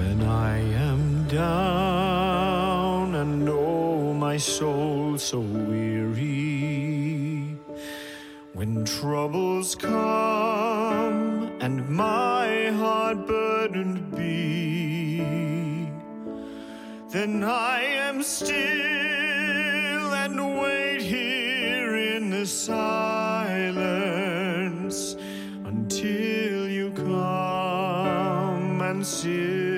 When I am down and oh, my soul so weary, when troubles come and my heart burdened be, then I am still and wait here in the silence until you come and see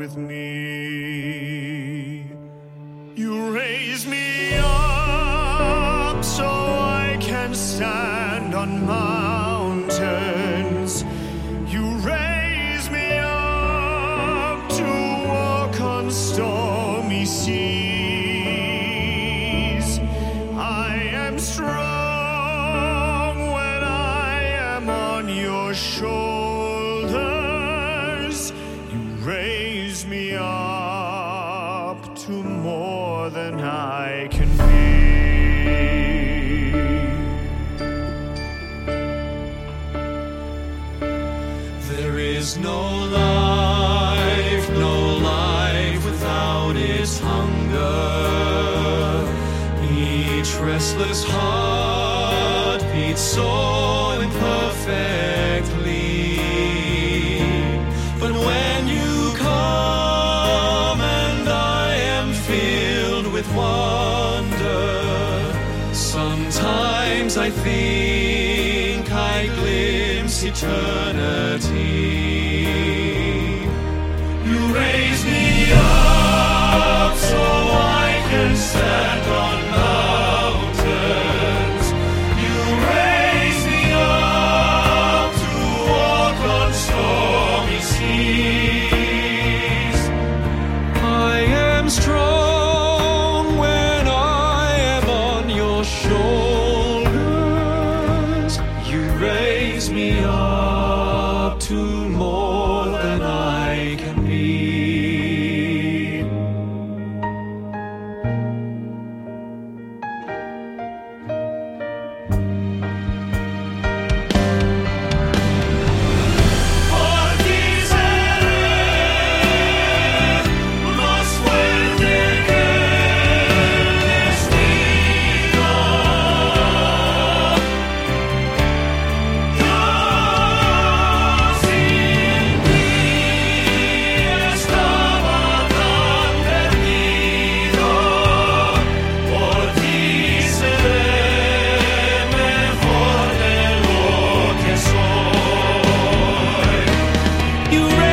with me. You raise me up so I can stand on mountains. You raise me up to walk on stormy seas. I am strong when I am on your shoulders. Than I can be. There is no life, no life without its hunger. Each restless heart beats so with wonder. Sometimes I think I glimpse eternity. You raise me up so I can stand on mountains. You raise me up to walk on stormy seas. I am strong. raise me up to more. you ready?